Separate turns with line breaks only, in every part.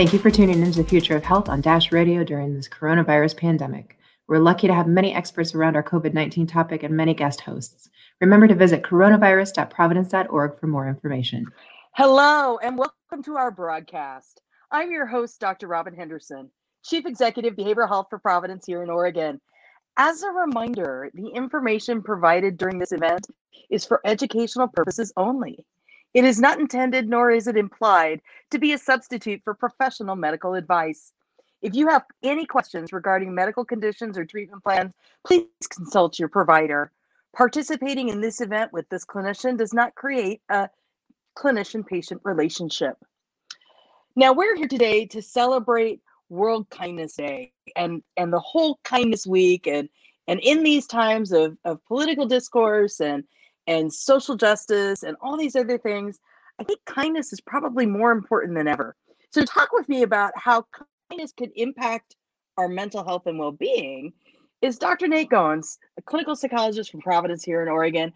Thank you for tuning into the future of health on Dash Radio during this coronavirus pandemic. We're lucky to have many experts around our COVID 19 topic and many guest hosts. Remember to visit coronavirus.providence.org for more information.
Hello, and welcome to our broadcast. I'm your host, Dr. Robin Henderson, Chief Executive Behavioral Health for Providence here in Oregon. As a reminder, the information provided during this event is for educational purposes only. It is not intended, nor is it implied, to be a substitute for professional medical advice. If you have any questions regarding medical conditions or treatment plans, please consult your provider. Participating in this event with this clinician does not create a clinician patient relationship. Now, we're here today to celebrate World Kindness Day and, and the whole Kindness Week. And, and in these times of, of political discourse and and social justice and all these other things, I think kindness is probably more important than ever. So, talk with me about how kindness could impact our mental health and well being is Dr. Nate Goins, a clinical psychologist from Providence here in Oregon.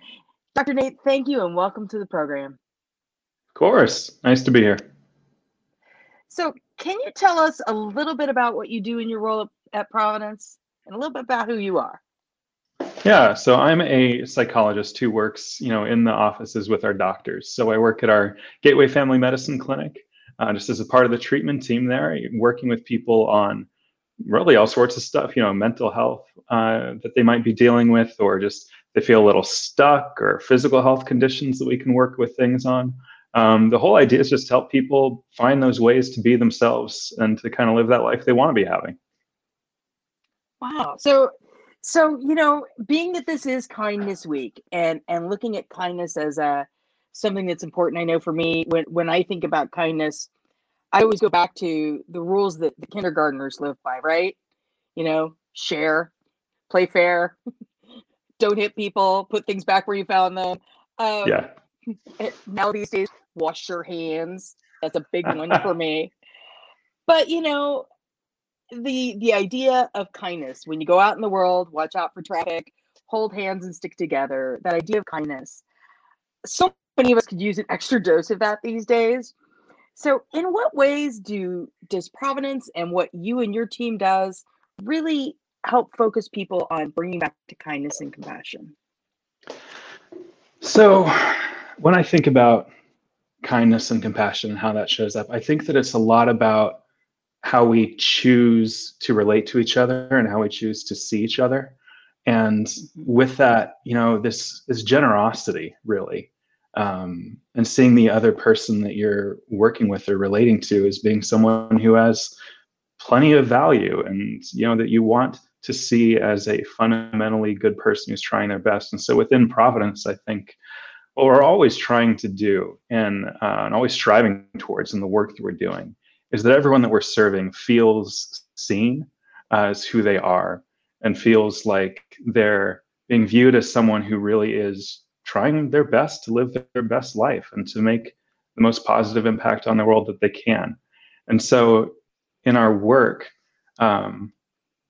Dr. Nate, thank you and welcome to the program.
Of course. Nice to be here.
So, can you tell us a little bit about what you do in your role at Providence and a little bit about who you are?
Yeah, so I'm a psychologist who works, you know, in the offices with our doctors. So I work at our Gateway Family Medicine Clinic, uh, just as a part of the treatment team there, working with people on really all sorts of stuff, you know, mental health uh, that they might be dealing with, or just they feel a little stuck, or physical health conditions that we can work with things on. Um, the whole idea is just to help people find those ways to be themselves and to kind of live that life they want to be having.
Wow. So so you know being that this is kindness week and and looking at kindness as a something that's important i know for me when when i think about kindness i always go back to the rules that the kindergartners live by right? You know share play fair don't hit people put things back where you found them.
Um, yeah.
eh, now these days wash your hands. That's a big one for me. But you know the the idea of kindness when you go out in the world watch out for traffic hold hands and stick together that idea of kindness. So many of us could use an extra dose of that these days. So in what ways do does providence and what you and your team does really help focus people on bringing back to kindness and compassion?
So when i think about kindness and compassion and how that shows up i think that it's a lot about how we choose to relate to each other and how we choose to see each other. And with that you know this this generosity really um, and seeing the other person that you're working with or relating to as being someone who has plenty of value and you know that you want to see as a fundamentally good person who's trying their best. And so within providence i think what we're always trying to do and, uh, and always striving towards in the work that we're doing is that everyone that we're serving feels seen as who they are and feels like they're being viewed as someone who really is trying their best to live their best life and to make the most positive impact on the world that they can. And so, in our work, um,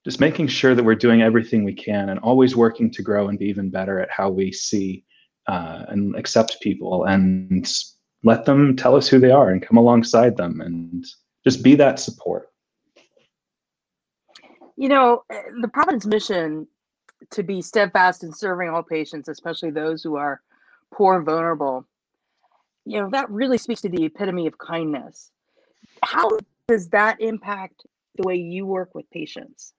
just making sure that we're doing everything we can and always working to grow and be even better at how we see uh, and accept people and let them tell us who they are and come alongside them and just be that support.
You know eh, the providence mission to be steadfast in serving all patients especially those who are poor and vulnerable. You know that really speaks to the epitome of kindness. How does that impact the way you work with patients?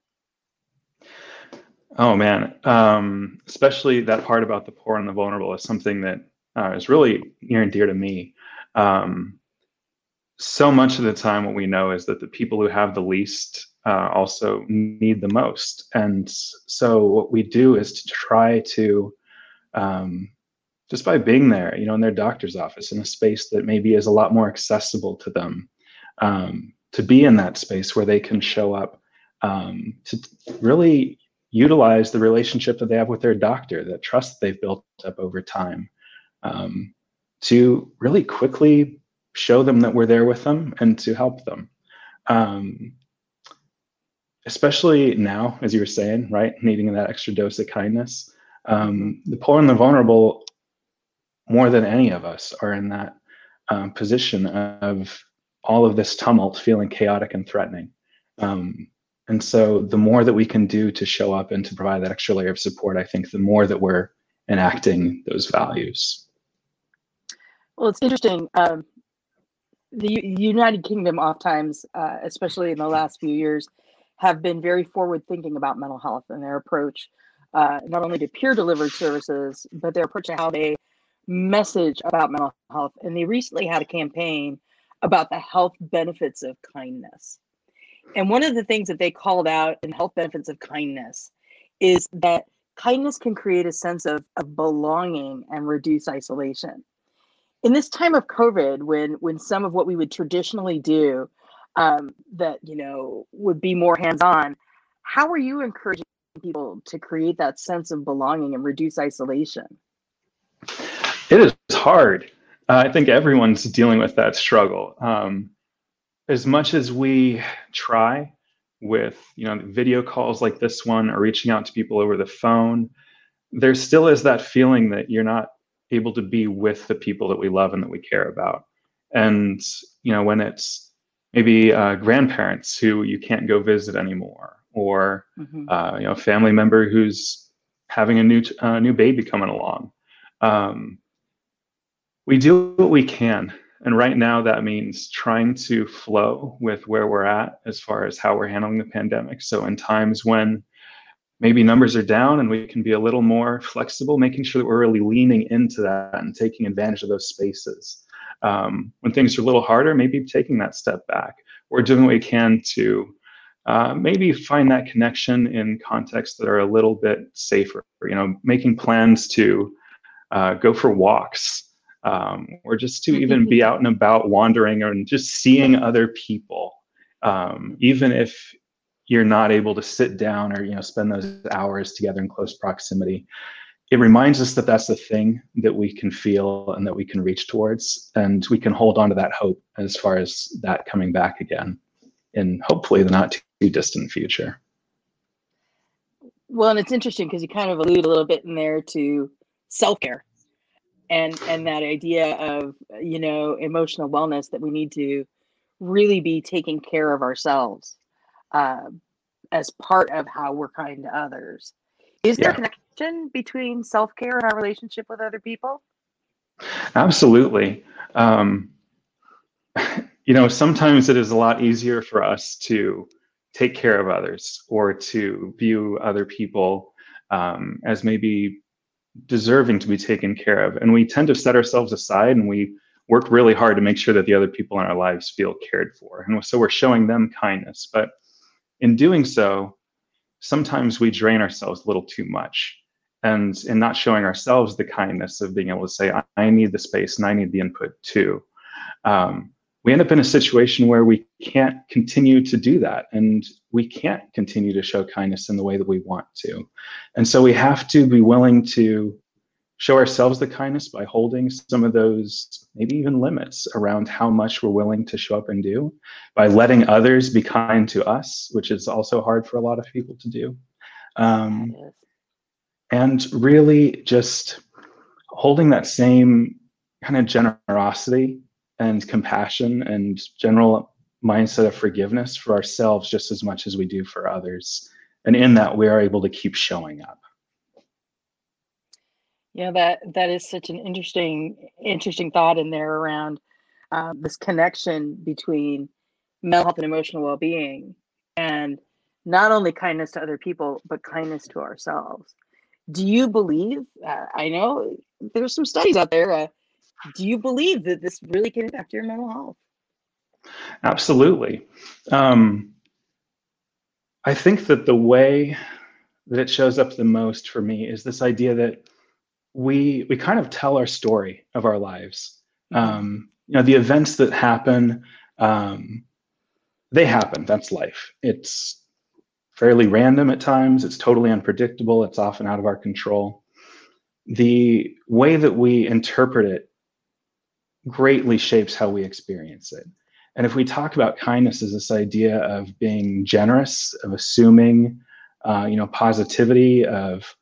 Oh man. Um, especially that part about the poor and the vulnerable is something that uh, is really near and dear to me. Um, so much of the time what we know is that the people who have the least uh, also need the most. And so what we do is to try to um, just by being there you know in their doctor's office in a space that maybe is a lot more accessible to them um, to be in that space where they can show up um, to really utilize the relationship that they have with their doctor that trust they've built up over time um, to really quickly show them that we're there with them and to help them. Um, especially now, as you were saying, right, needing that extra dose of kindness. Um, the poor and the vulnerable, more than any of us, are in that um, position of all of this tumult feeling chaotic and threatening. Um, and so the more that we can do to show up and to provide that extra layer of support, I think the more that we're enacting those values.
Well, it's interesting. Um, the United Kingdom, oftentimes, uh, especially in the last few years, have been very forward thinking about mental health and their approach, uh, not only to peer delivered services, but their approach to how they message about mental health. And they recently had a campaign about the health benefits of kindness. And one of the things that they called out in health benefits of kindness is that kindness can create a sense of, of belonging and reduce isolation. In this time of COVID, when when some of what we would traditionally do um, that you know would be more hands-on, how are you encouraging people to create that sense of belonging and reduce isolation?
It is hard. Uh, I think everyone's dealing with that struggle. Um, as much as we try with you know video calls like this one or reaching out to people over the phone, there still is that feeling that you're not able to be with the people that we love and that we care about. And you know when it's maybe uh, grandparents who you can't go visit anymore, or mm-hmm. uh, you know a family member who's having a new uh, new baby coming along. Um, we do what we can and right now, that means trying to flow with where we're at as far as how we're handling the pandemic. So, in times when maybe numbers are down and we can be a little more flexible, making sure that we're really leaning into that and taking advantage of those spaces. Um, when things are a little harder, maybe taking that step back or doing what we can to uh, maybe find that connection in contexts that are a little bit safer. You know, making plans to uh, go for walks um, or just to even be out and about wandering and just seeing other people um, even if you're not able to sit down or you know spend those hours together in close proximity. It reminds us that that's the thing that we can feel and that we can reach towards and we can hold on to that hope as far as that coming back again in hopefully the not too distant future.
Well and it's interesting because you kind of allude a little bit in there to self-care and and that idea of you know emotional wellness that we need to really be taking care of ourselves uh, as part of how we're kind to others is there yeah. a connection between self-care and our relationship with other people
absolutely um, you know sometimes it is a lot easier for us to take care of others or to view other people um, as maybe deserving to be taken care of. And we tend to set ourselves aside and we work really hard to make sure that the other people in our lives feel cared for. And so we're showing them kindness. But in doing so, sometimes we drain ourselves a little too much. And in not showing ourselves the kindness of being able to say, I, I need the space and I need the input too. Um, we end up in a situation where we can't continue to do that and we can't continue to show kindness in the way that we want to. And so we have to be willing to show ourselves the kindness by holding some of those maybe even limits around how much we're willing to show up and do, by letting others be kind to us, which is also hard for a lot of people to do. Um, and really just holding that same kind of generosity and compassion and general mindset of forgiveness for ourselves just as much as we do for others. And in that, we are able to keep showing up.
Yeah, that that is such an interesting interesting thought in there around uh, this connection between mental health and emotional well-being, and not only kindness to other people but kindness to ourselves. Do you believe? Uh, I know there's some studies out there. Uh, do you believe that this really can affect your mental health?
Absolutely. Um, I think that the way that it shows up the most for me is this idea that we we kind of tell our story of our lives. Mm-hmm. Um, you know, the events that happen, um, they happen. That's life. It's fairly random at times. It's totally unpredictable. It's often out of our control. The way that we interpret it greatly shapes how we experience it. And if we talk about kindness as this idea of being generous, of assuming, uh, you know, positivity, of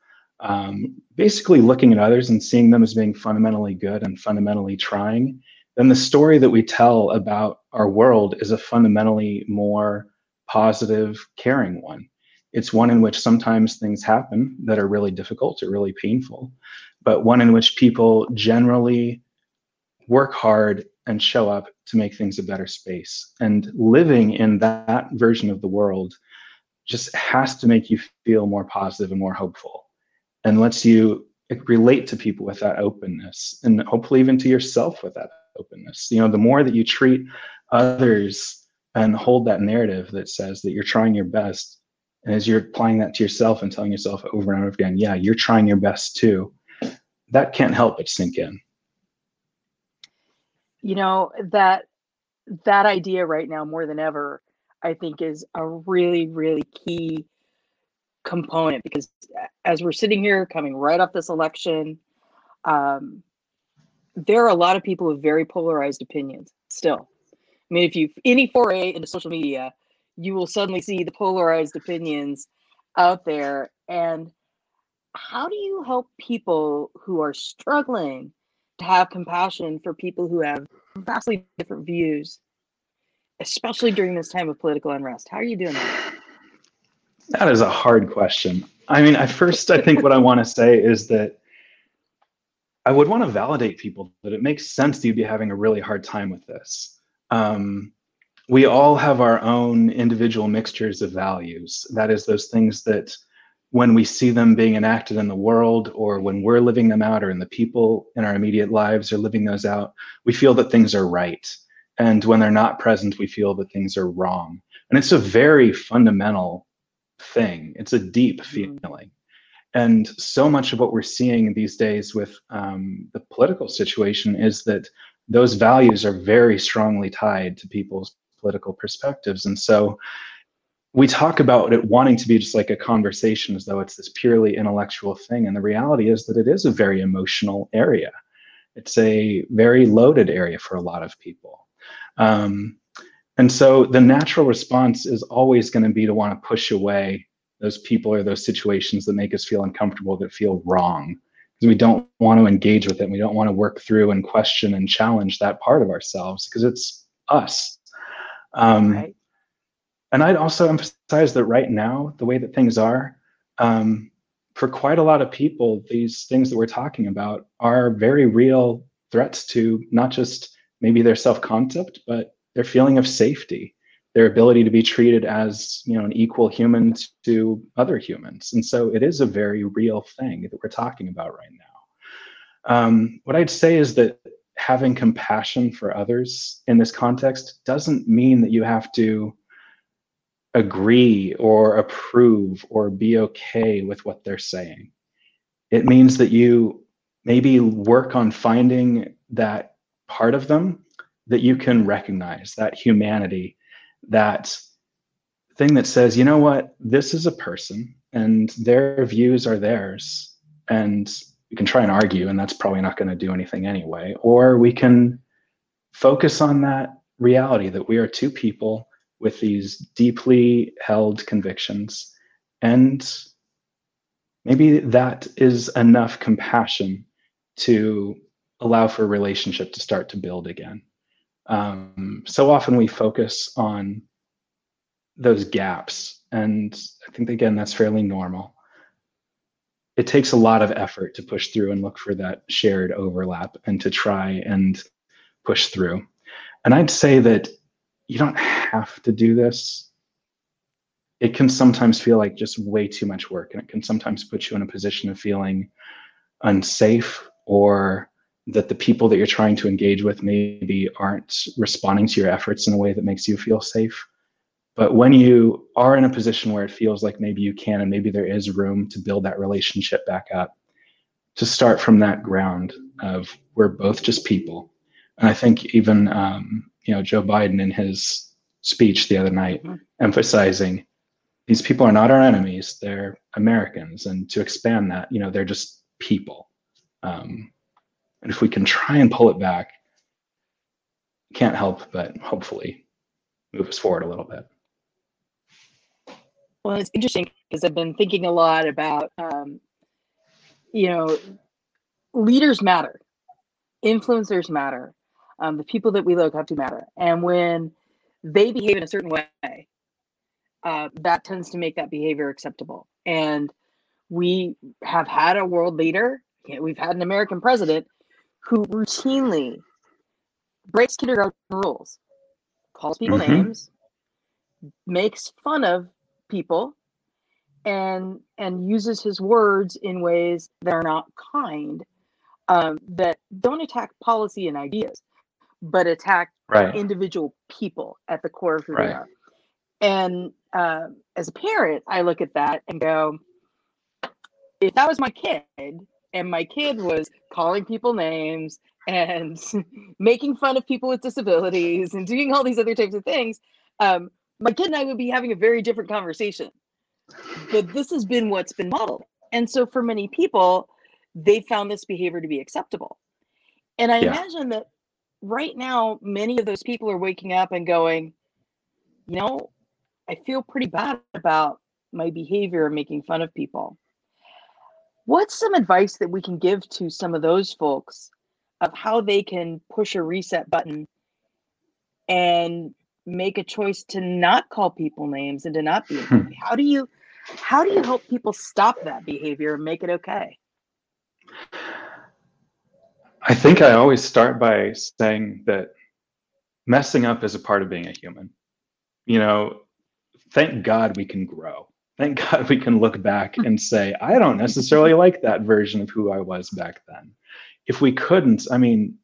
um, basically looking at others and seeing them as being fundamentally good and fundamentally trying, then the story that we tell about our world is a fundamentally more positive, caring one. It's one in which sometimes things happen that are really difficult or really painful, but one in which people generally work hard and show up to make things a better space. And living in that version of the world just has to make you feel more positive and more hopeful and lets you relate to people with that openness and hopefully even to yourself with that openness. You know, the more that you treat others and hold that narrative that says that you're trying your best, and as you're applying that to yourself and telling yourself over and over again, yeah, you're trying your best too, that can't help but sink in.
You know, that that idea right now more than ever, I think is a really, really key component because as we're sitting here coming right off this election, um, there are a lot of people with very polarized opinions still. I mean, if you any foray into social media, you will suddenly see the polarized opinions out there. And how do you help people who are struggling to have compassion for people who have vastly different views, especially during this time of political unrest? How are you doing that?
That is a hard question. I mean, at first, I think what I want to say is that I would want to validate people that it makes sense that you'd be having a really hard time with this. Um, we all have our own individual mixtures of values. That is, those things that when we see them being enacted in the world, or when we're living them out, or in the people in our immediate lives are living those out, we feel that things are right. And when they're not present, we feel that things are wrong. And it's a very fundamental thing. It's a deep mm-hmm. feeling. And so much of what we're seeing these days with um, the political situation is that those values are very strongly tied to people's political perspectives. And so we talk about it wanting to be just like a conversation as though it's this purely intellectual thing. And the reality is that it is a very emotional area. It's a very loaded area for a lot of people. Um, and so the natural response is always going to be to want to push away those people or those situations that make us feel uncomfortable, that feel wrong. Because we don't want to engage with it. And We don't want to work through and question and challenge that part of ourselves because it's us. Um, right. And I'd also emphasize that right now, the way that things are, um, for quite a lot of people, these things that we're talking about are very real threats to not just maybe their self concept, but their feeling of safety, their ability to be treated as you know an equal human to other humans. And so it is a very real thing that we're talking about right now. Um, what I'd say is that having compassion for others in this context doesn't mean that you have to agree or approve or be okay with what they're saying. It means that you maybe work on finding that part of them that you can recognize that humanity, that thing that says, you know what, this is a person and their views are theirs. And we can try and argue, and that's probably not going to do anything anyway. Or we can focus on that reality that we are two people with these deeply held convictions. And maybe that is enough compassion to allow for a relationship to start to build again. Um, so often we focus on those gaps, and I think again that's fairly normal. It takes a lot of effort to push through and look for that shared overlap and to try and push through. And I'd say that you don't have to do this. It can sometimes feel like just way too much work, and it can sometimes put you in a position of feeling unsafe or that the people that you're trying to engage with maybe aren't responding to your efforts in a way that makes you feel safe. But when you are in a position where it feels like maybe you can and maybe there is room to build that relationship back up, to start from that ground of we're both just people. And I think even um, you know Joe Biden in his speech the other night mm-hmm. emphasizing these people are not our enemies; they're Americans, and to expand that, you know, they're just people. Um, and if we can try and pull it back, can't help but hopefully move us forward a little bit.
Well, it's interesting because I've been thinking a lot about, um, you know, leaders matter, influencers matter. Um, the people that we look up to matter. And when they behave in a certain way, uh, that tends to make that behavior acceptable. And we have had a world leader, we've had an American president who routinely breaks kindergarten rules, calls people mm-hmm. names, makes fun of people, and and uses his words in ways that are not kind, um, that don't attack policy and ideas, but attack right. individual people at the core of who right. they are. And uh, as a parent, I look at that and go, if that was my kid, and my kid was calling people names and making fun of people with disabilities and doing all these other types of things, um, my kid and I would be having a very different conversation. But this has been what's been modeled. And so for many people, they found this behavior to be acceptable. And I yeah. imagine that right now, many of those people are waking up and going, you know, I feel pretty bad about my behavior of making fun of people. What's some advice that we can give to some of those folks of how they can push a reset button and make a choice to not call people names and to not be hmm. how do you how do you help people stop that behavior and make it okay?
I think i always start by saying that messing up is a part of being a human. You know thank god we can grow thank god we can look back and say i don't necessarily like that version of who i was back then if we couldn't i mean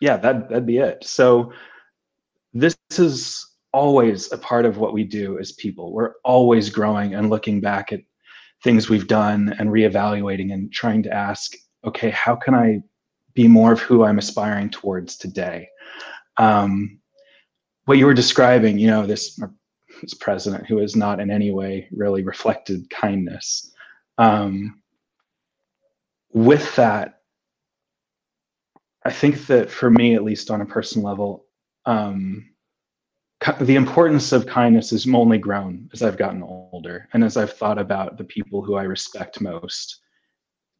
yeah that that'd be it so this is always a part of what we do as people. We're always growing and looking back at things we've done and reevaluating and trying to ask, okay, how can I be more of who I'm aspiring towards today? Um, what you were describing, you know, this, this president who has not in any way really reflected kindness. Um, with that, I think that for me, at least on a personal level, um, the importance of kindness has only grown as I've gotten older and as I've thought about the people who I respect most.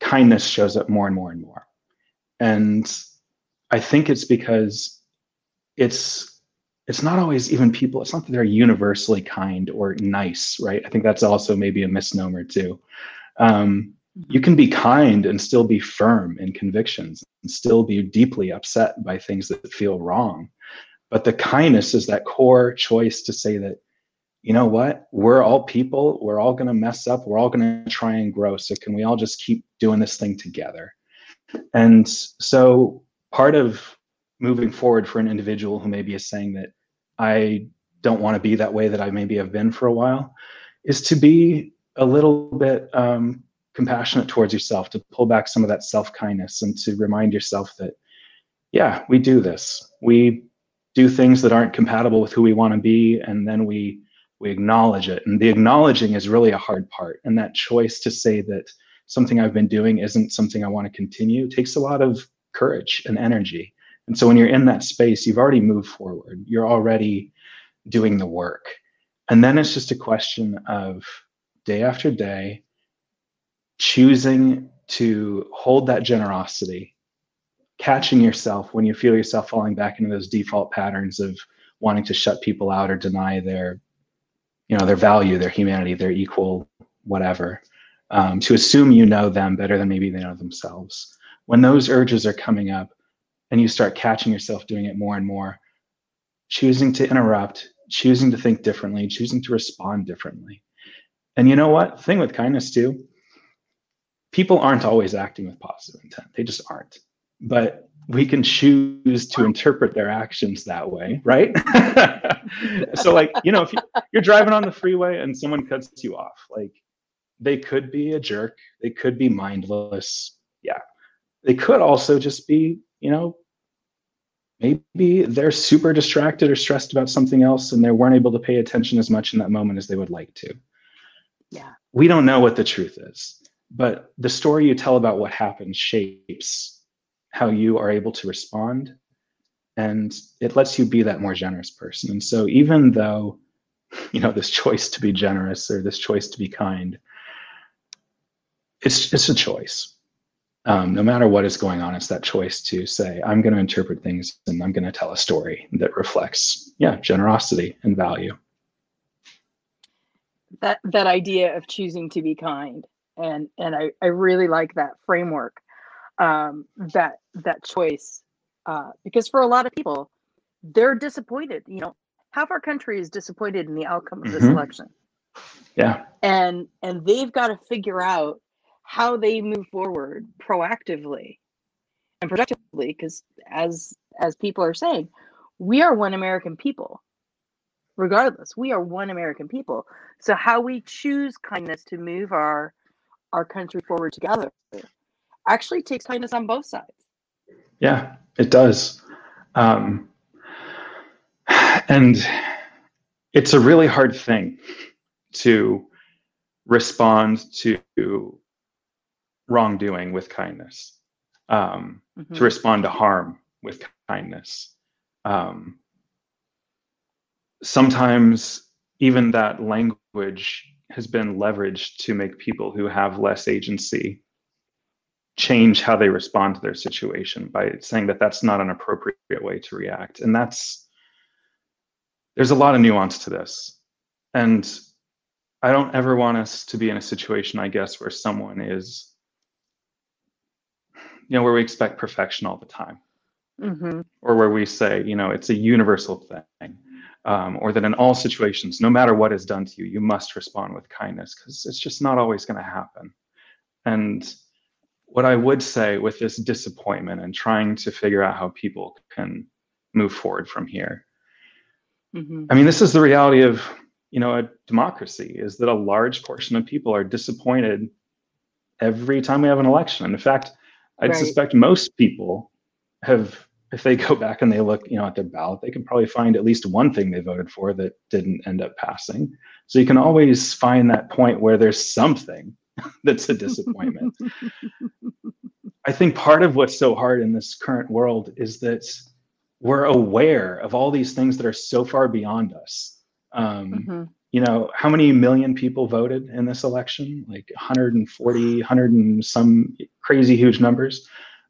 Kindness shows up more and more and more. And I think it's because it's it's not always even people it's not that they're universally kind or nice right? I think that's also maybe a misnomer too. Um, you can be kind and still be firm in convictions and still be deeply upset by things that feel wrong. But the kindness is that core choice to say that, you know what, we're all people, we're all going to mess up, we're all going to try and grow. So can we all just keep doing this thing together? And so part of moving forward for an individual who maybe is saying that I don't want to be that way that I maybe have been for a while is to be a little bit um, compassionate towards yourself, to pull back some of that self kindness and to remind yourself that, yeah, we do this. We do things that aren't compatible with who we want to be and then we we acknowledge it. And the acknowledging is really a hard part. And that choice to say that something i've been doing isn't something i want to continue takes a lot of courage and energy and so when you're in that space you've already moved forward. You're already doing the work. And then it's just a question of day after day choosing to hold that generosity catching yourself when you feel yourself falling back into those default patterns of wanting to shut people out or deny their you know their value their humanity their equal whatever um, to assume you know them better than maybe they know themselves. When those urges are coming up and you start catching yourself doing it more and more choosing to interrupt choosing to think differently choosing to respond differently and you know what thing with kindness too people aren't always acting with positive intent they just aren't but we can choose to interpret their actions that way, right? so, like, you know, if you're driving on the freeway and someone cuts you off, like, they could be a jerk, they could be mindless. Yeah. They could also just be, you know, maybe they're super distracted or stressed about something else and they weren't able to pay attention as much in that moment as they would like to.
Yeah.
We don't know what the truth is, but the story you tell about what happened shapes how you are able to respond and it lets you be that more generous person and so even though you know this choice to be generous or this choice to be kind it's it's a choice um, no matter what is going on, it's that choice to say, I'm going to interpret things and I'm going to tell a story that reflects, yeah, generosity and value.
That that idea of choosing to be kind, and and I, I really like that framework, um, that that choice, uh, because for a lot of people, they're disappointed. You know, half our country is disappointed in the outcome of this
Mhm.
election,
Yeah.
and and they've got to figure out how they move forward proactively and productively because as as people are saying we are one american people. Regardless we are one american people. So how we choose kindness to move our our country forward together actually takes kindness on both sides.
Yeah, it does. Um, and it's a really hard thing to respond to wrongdoing with kindness, um,
Mhm.
to respond to harm with kindness. Um, sometimes even that language has been leveraged to make people who have less agency change how they respond to their situation by saying that that's not an appropriate way to react and that's there's a lot of nuance to this and i don't ever want us to be in a situation i guess where someone is you know where we expect perfection all the time
Mhm.
or where we say, you know, it's a universal thing, um, or that in all situations, no matter what is done to you, you must respond with kindness because it's just not always going to happen. And what I would say with this disappointment and trying to figure out how people can move forward from here,
Mhm.
I mean, this is the reality of, you know, a democracy is that a large portion of people are disappointed every time we have an election. And in fact, I'd
Right.
suspect most people have, if they go back and they look, you know, at their ballot, they can probably find at least one thing they voted for that didn't end up passing. So you can always find that point where there's something that's a disappointment. I think part of what's so hard in this current world is that we're aware of all these things that are so far beyond us. Um,
Mhm.
You know, how many million people voted in this election? Like 140, 100 and some crazy huge numbers.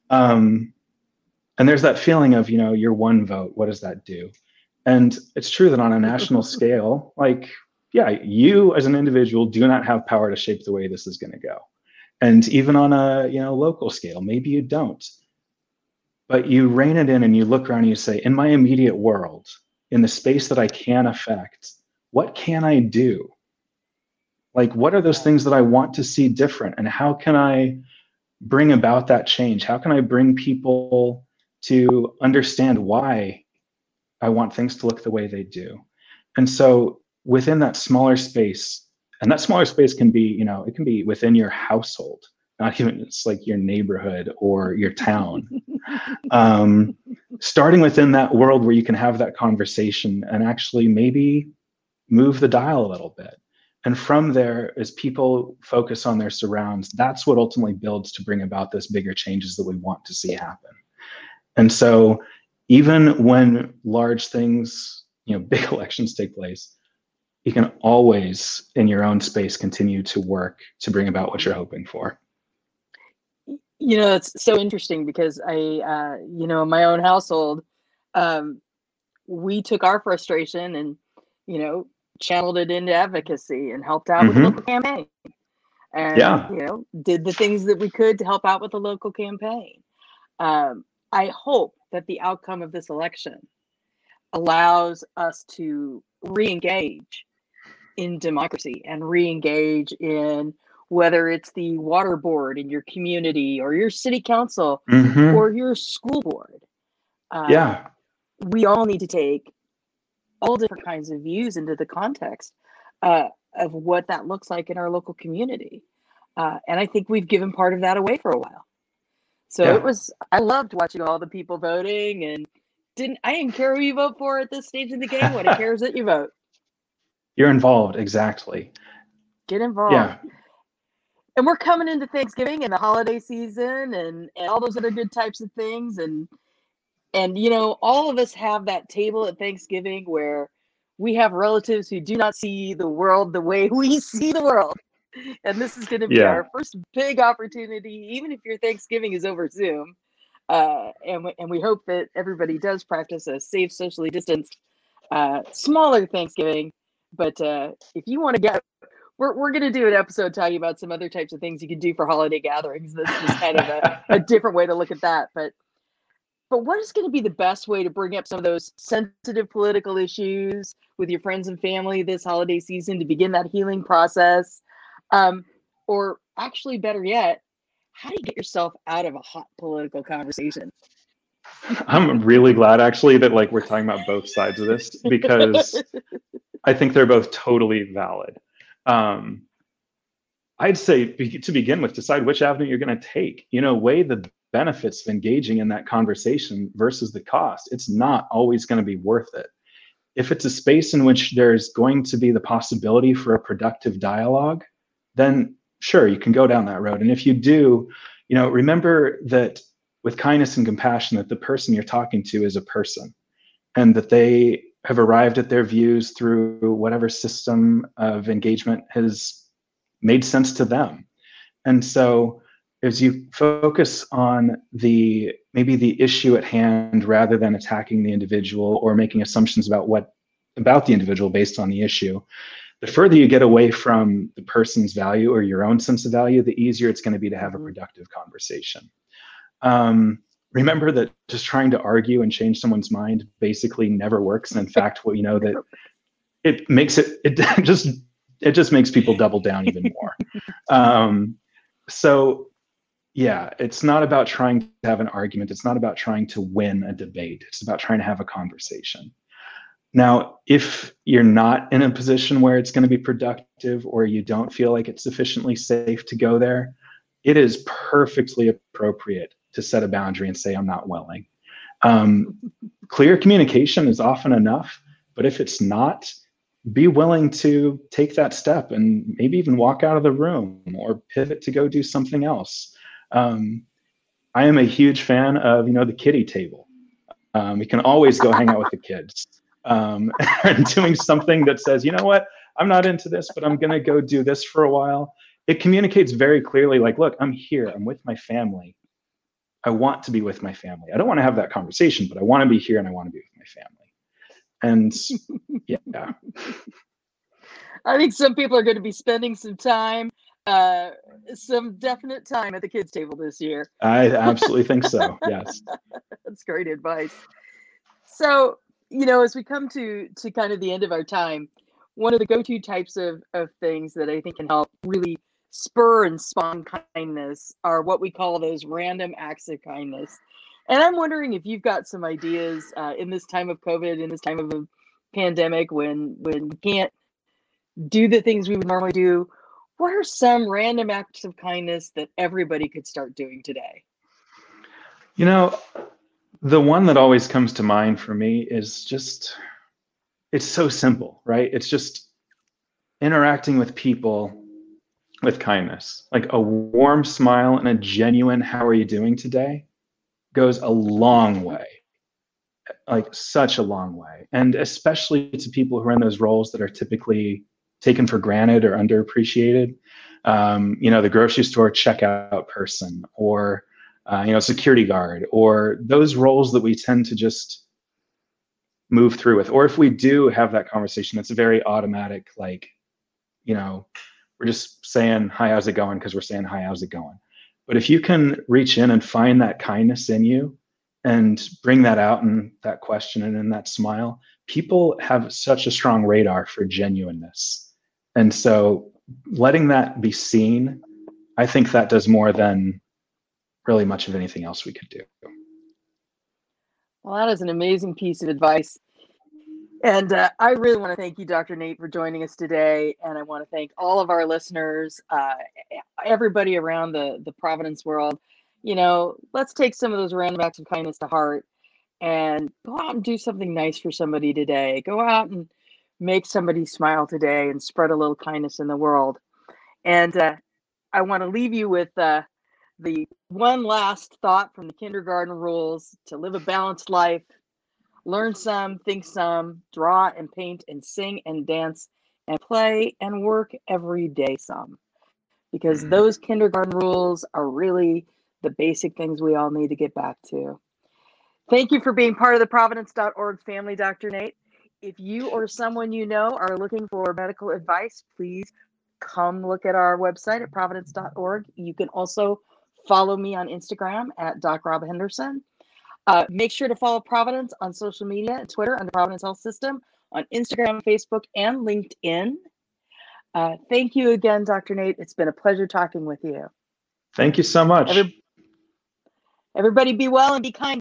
Um, and there's that feeling of, you know, your one vote, what does that do? And it's true that on a national scale, like, yeah, you as an individual do not have power to shape the way this is going to go. And even on a, you know, local scale, maybe you don't. But you rein it in and you look around and you say, in my immediate world, in the space that I can affect, what can I do? Like, what are those things that I want to see different? And how can I bring about that change? How can I bring people to understand why I want things to look the way they do? And so within that smaller space, and that smaller space can be, you know, it can be within your household, not even it's like your neighborhood or your town. um, starting within that world where you can have that conversation and actually maybe move the dial a little bit. And from there, as people focus on their surrounds, that's what ultimately builds to bring about those bigger changes that we want to see happen. And so, even when large things, you know, big elections take place, you can always, in your own space, continue to work to bring about what you're hoping for.
you know it's so interesting because i uh you know in my own household um we took our frustration and you know channeled it into advocacy and helped out with the
Mhm.
local campaign and
Yeah.
you know did the things that we could to help out with the local campaign um i hope that the outcome of this election allows us to re-engage in democracy and re-engage in whether it's the water board in your community or your city council
Mhm.
or your school board. Uh,
yeah.
we all need to take all different kinds of views into the context uh, of what that looks like in our local community. Uh, and I think we've given part of that away for a while. So
Yeah.
it was, I loved watching all the people voting and didn't, I didn't care who you vote for at this stage in the game. What I care is that you vote.
You're involved, exactly.
Get involved.
Yeah.
and we're coming into Thanksgiving and the holiday season and, and all those other good types of things and and you know all of us have that table at Thanksgiving where we have relatives who do not see the world the way we see the world and this is going to be
Yeah.
our first big opportunity, even if your Thanksgiving is over Zoom. Uh, and, we, and we hope that everybody does practice a safe, socially distanced, uh, smaller Thanksgiving. But uh, if you want to get, we're, we're going to do an episode talking about some other types of things you can do for holiday gatherings. This is kind of a, a different way to look at that. But but what is going to be the best way to bring up some of those sensitive political issues with your friends and family this holiday season to begin that healing process? Um, or actually, better yet, how do you get yourself out of a hot political conversation?
I'm really glad actually that like we're talking about both sides of this because I think they're both totally valid. Um, I'd say to begin with, decide which avenue you're going to take. You know, weigh the benefits of engaging in that conversation versus the cost. It's not always going to be worth it. If it's a space in which there's going to be the possibility for a productive dialogue, then sure, you can go down that road. And if you do, you know, remember that with kindness and compassion, that the person you're talking to is a person and that they have arrived at their views through whatever system of engagement has made sense to them. And so as you focus on the maybe the issue at hand rather than attacking the individual or making assumptions about what about the individual based on the issue, the further you get away from the person's value or your own sense of value, the easier it's going to be to have a
Mhm.
productive conversation. Um, remember that just trying to argue and change someone's mind basically never works. And in fact, what you know that it makes it it just it just makes people double down even more. Um, so yeah, it's not about trying to have an argument. It's not about trying to win a debate. It's about trying to have a conversation. Now, if you're not in a position where it's going to be productive or you don't feel like it's sufficiently safe to go there, it is perfectly appropriate to set a boundary and say, I'm not willing. Um, clear communication is often enough, but if it's not, be willing to take that step and maybe even walk out of the room or pivot to go do something else. Um, I am a huge fan of, you know, the kiddie table. Um, we can always go hang out with the kids um, and doing something that says, you know what, I'm not into this, but I'm going to go do this for a while. It communicates very clearly, like, look, I'm here, I'm with my family. I want to be with my family. I don't want to have that conversation, but I want to be here and I want to be with my family. And yeah,
I think some people are going to be spending some time, uh, some definite time at the kids' table this year.
I absolutely think so. Yes.
That's great advice. So, you know, as we come to to kind of the end of our time, one of the go-to types of of things that I think can help really spur and spawn kindness are what we call those random acts of kindness. And I'm wondering if you've got some ideas uh, in this time of COVID, in this time of a pandemic, when when we can't do the things we would normally do. What are some random acts of kindness that everybody could start doing today?
You know, the one that always comes to mind for me is just it's so simple, right? It's just interacting with people with kindness. Like a warm smile and a genuine how are you doing today goes a long way. Like such a long way. And especially to people who are in those roles that are typically taken for granted or underappreciated. Um, you know, the grocery store checkout person or uh, you know, security guard, or those roles that we tend to just move through with. Or if we do have that conversation, it's a very automatic, like, you know, we're just saying, hi, how's it going? Because we're saying, hi, how's it going? But if you can reach in and find that kindness in you and bring that out in that question and in that smile, people have such a strong radar for genuineness. And so letting that be seen, I think that does more than really much of anything else we could do.
Well, that is an amazing piece of advice. And uh, I really want to thank you, Dr. Nate, for joining us today. And I want to thank all of our listeners, uh, everybody around the, the Providence world. You know, let's take some of those random acts of kindness to heart and go out and do something nice for somebody today. Go out and make somebody smile today and spread a little kindness in the world. And uh, I want to leave you with uh, the one last thought from the kindergarten rules to live a balanced life learn some think some draw and paint and sing and dance and play and work every day some because those kindergarten rules are really the basic things we all need to get back to. Thank you for being part of the Providence.org family, Dr. Nate. If you or someone you know are looking for medical advice, please come look at our website at providence.org. You can also follow me on Instagram at Doc Rob Henderson. Uh, make sure to follow Providence on social media and Twitter under Providence Health System, on Instagram, Facebook, and LinkedIn. Uh, thank you again, Dr. Nate. It's been a pleasure talking with you.
Thank you so much.
Every, everybody be well and be kind.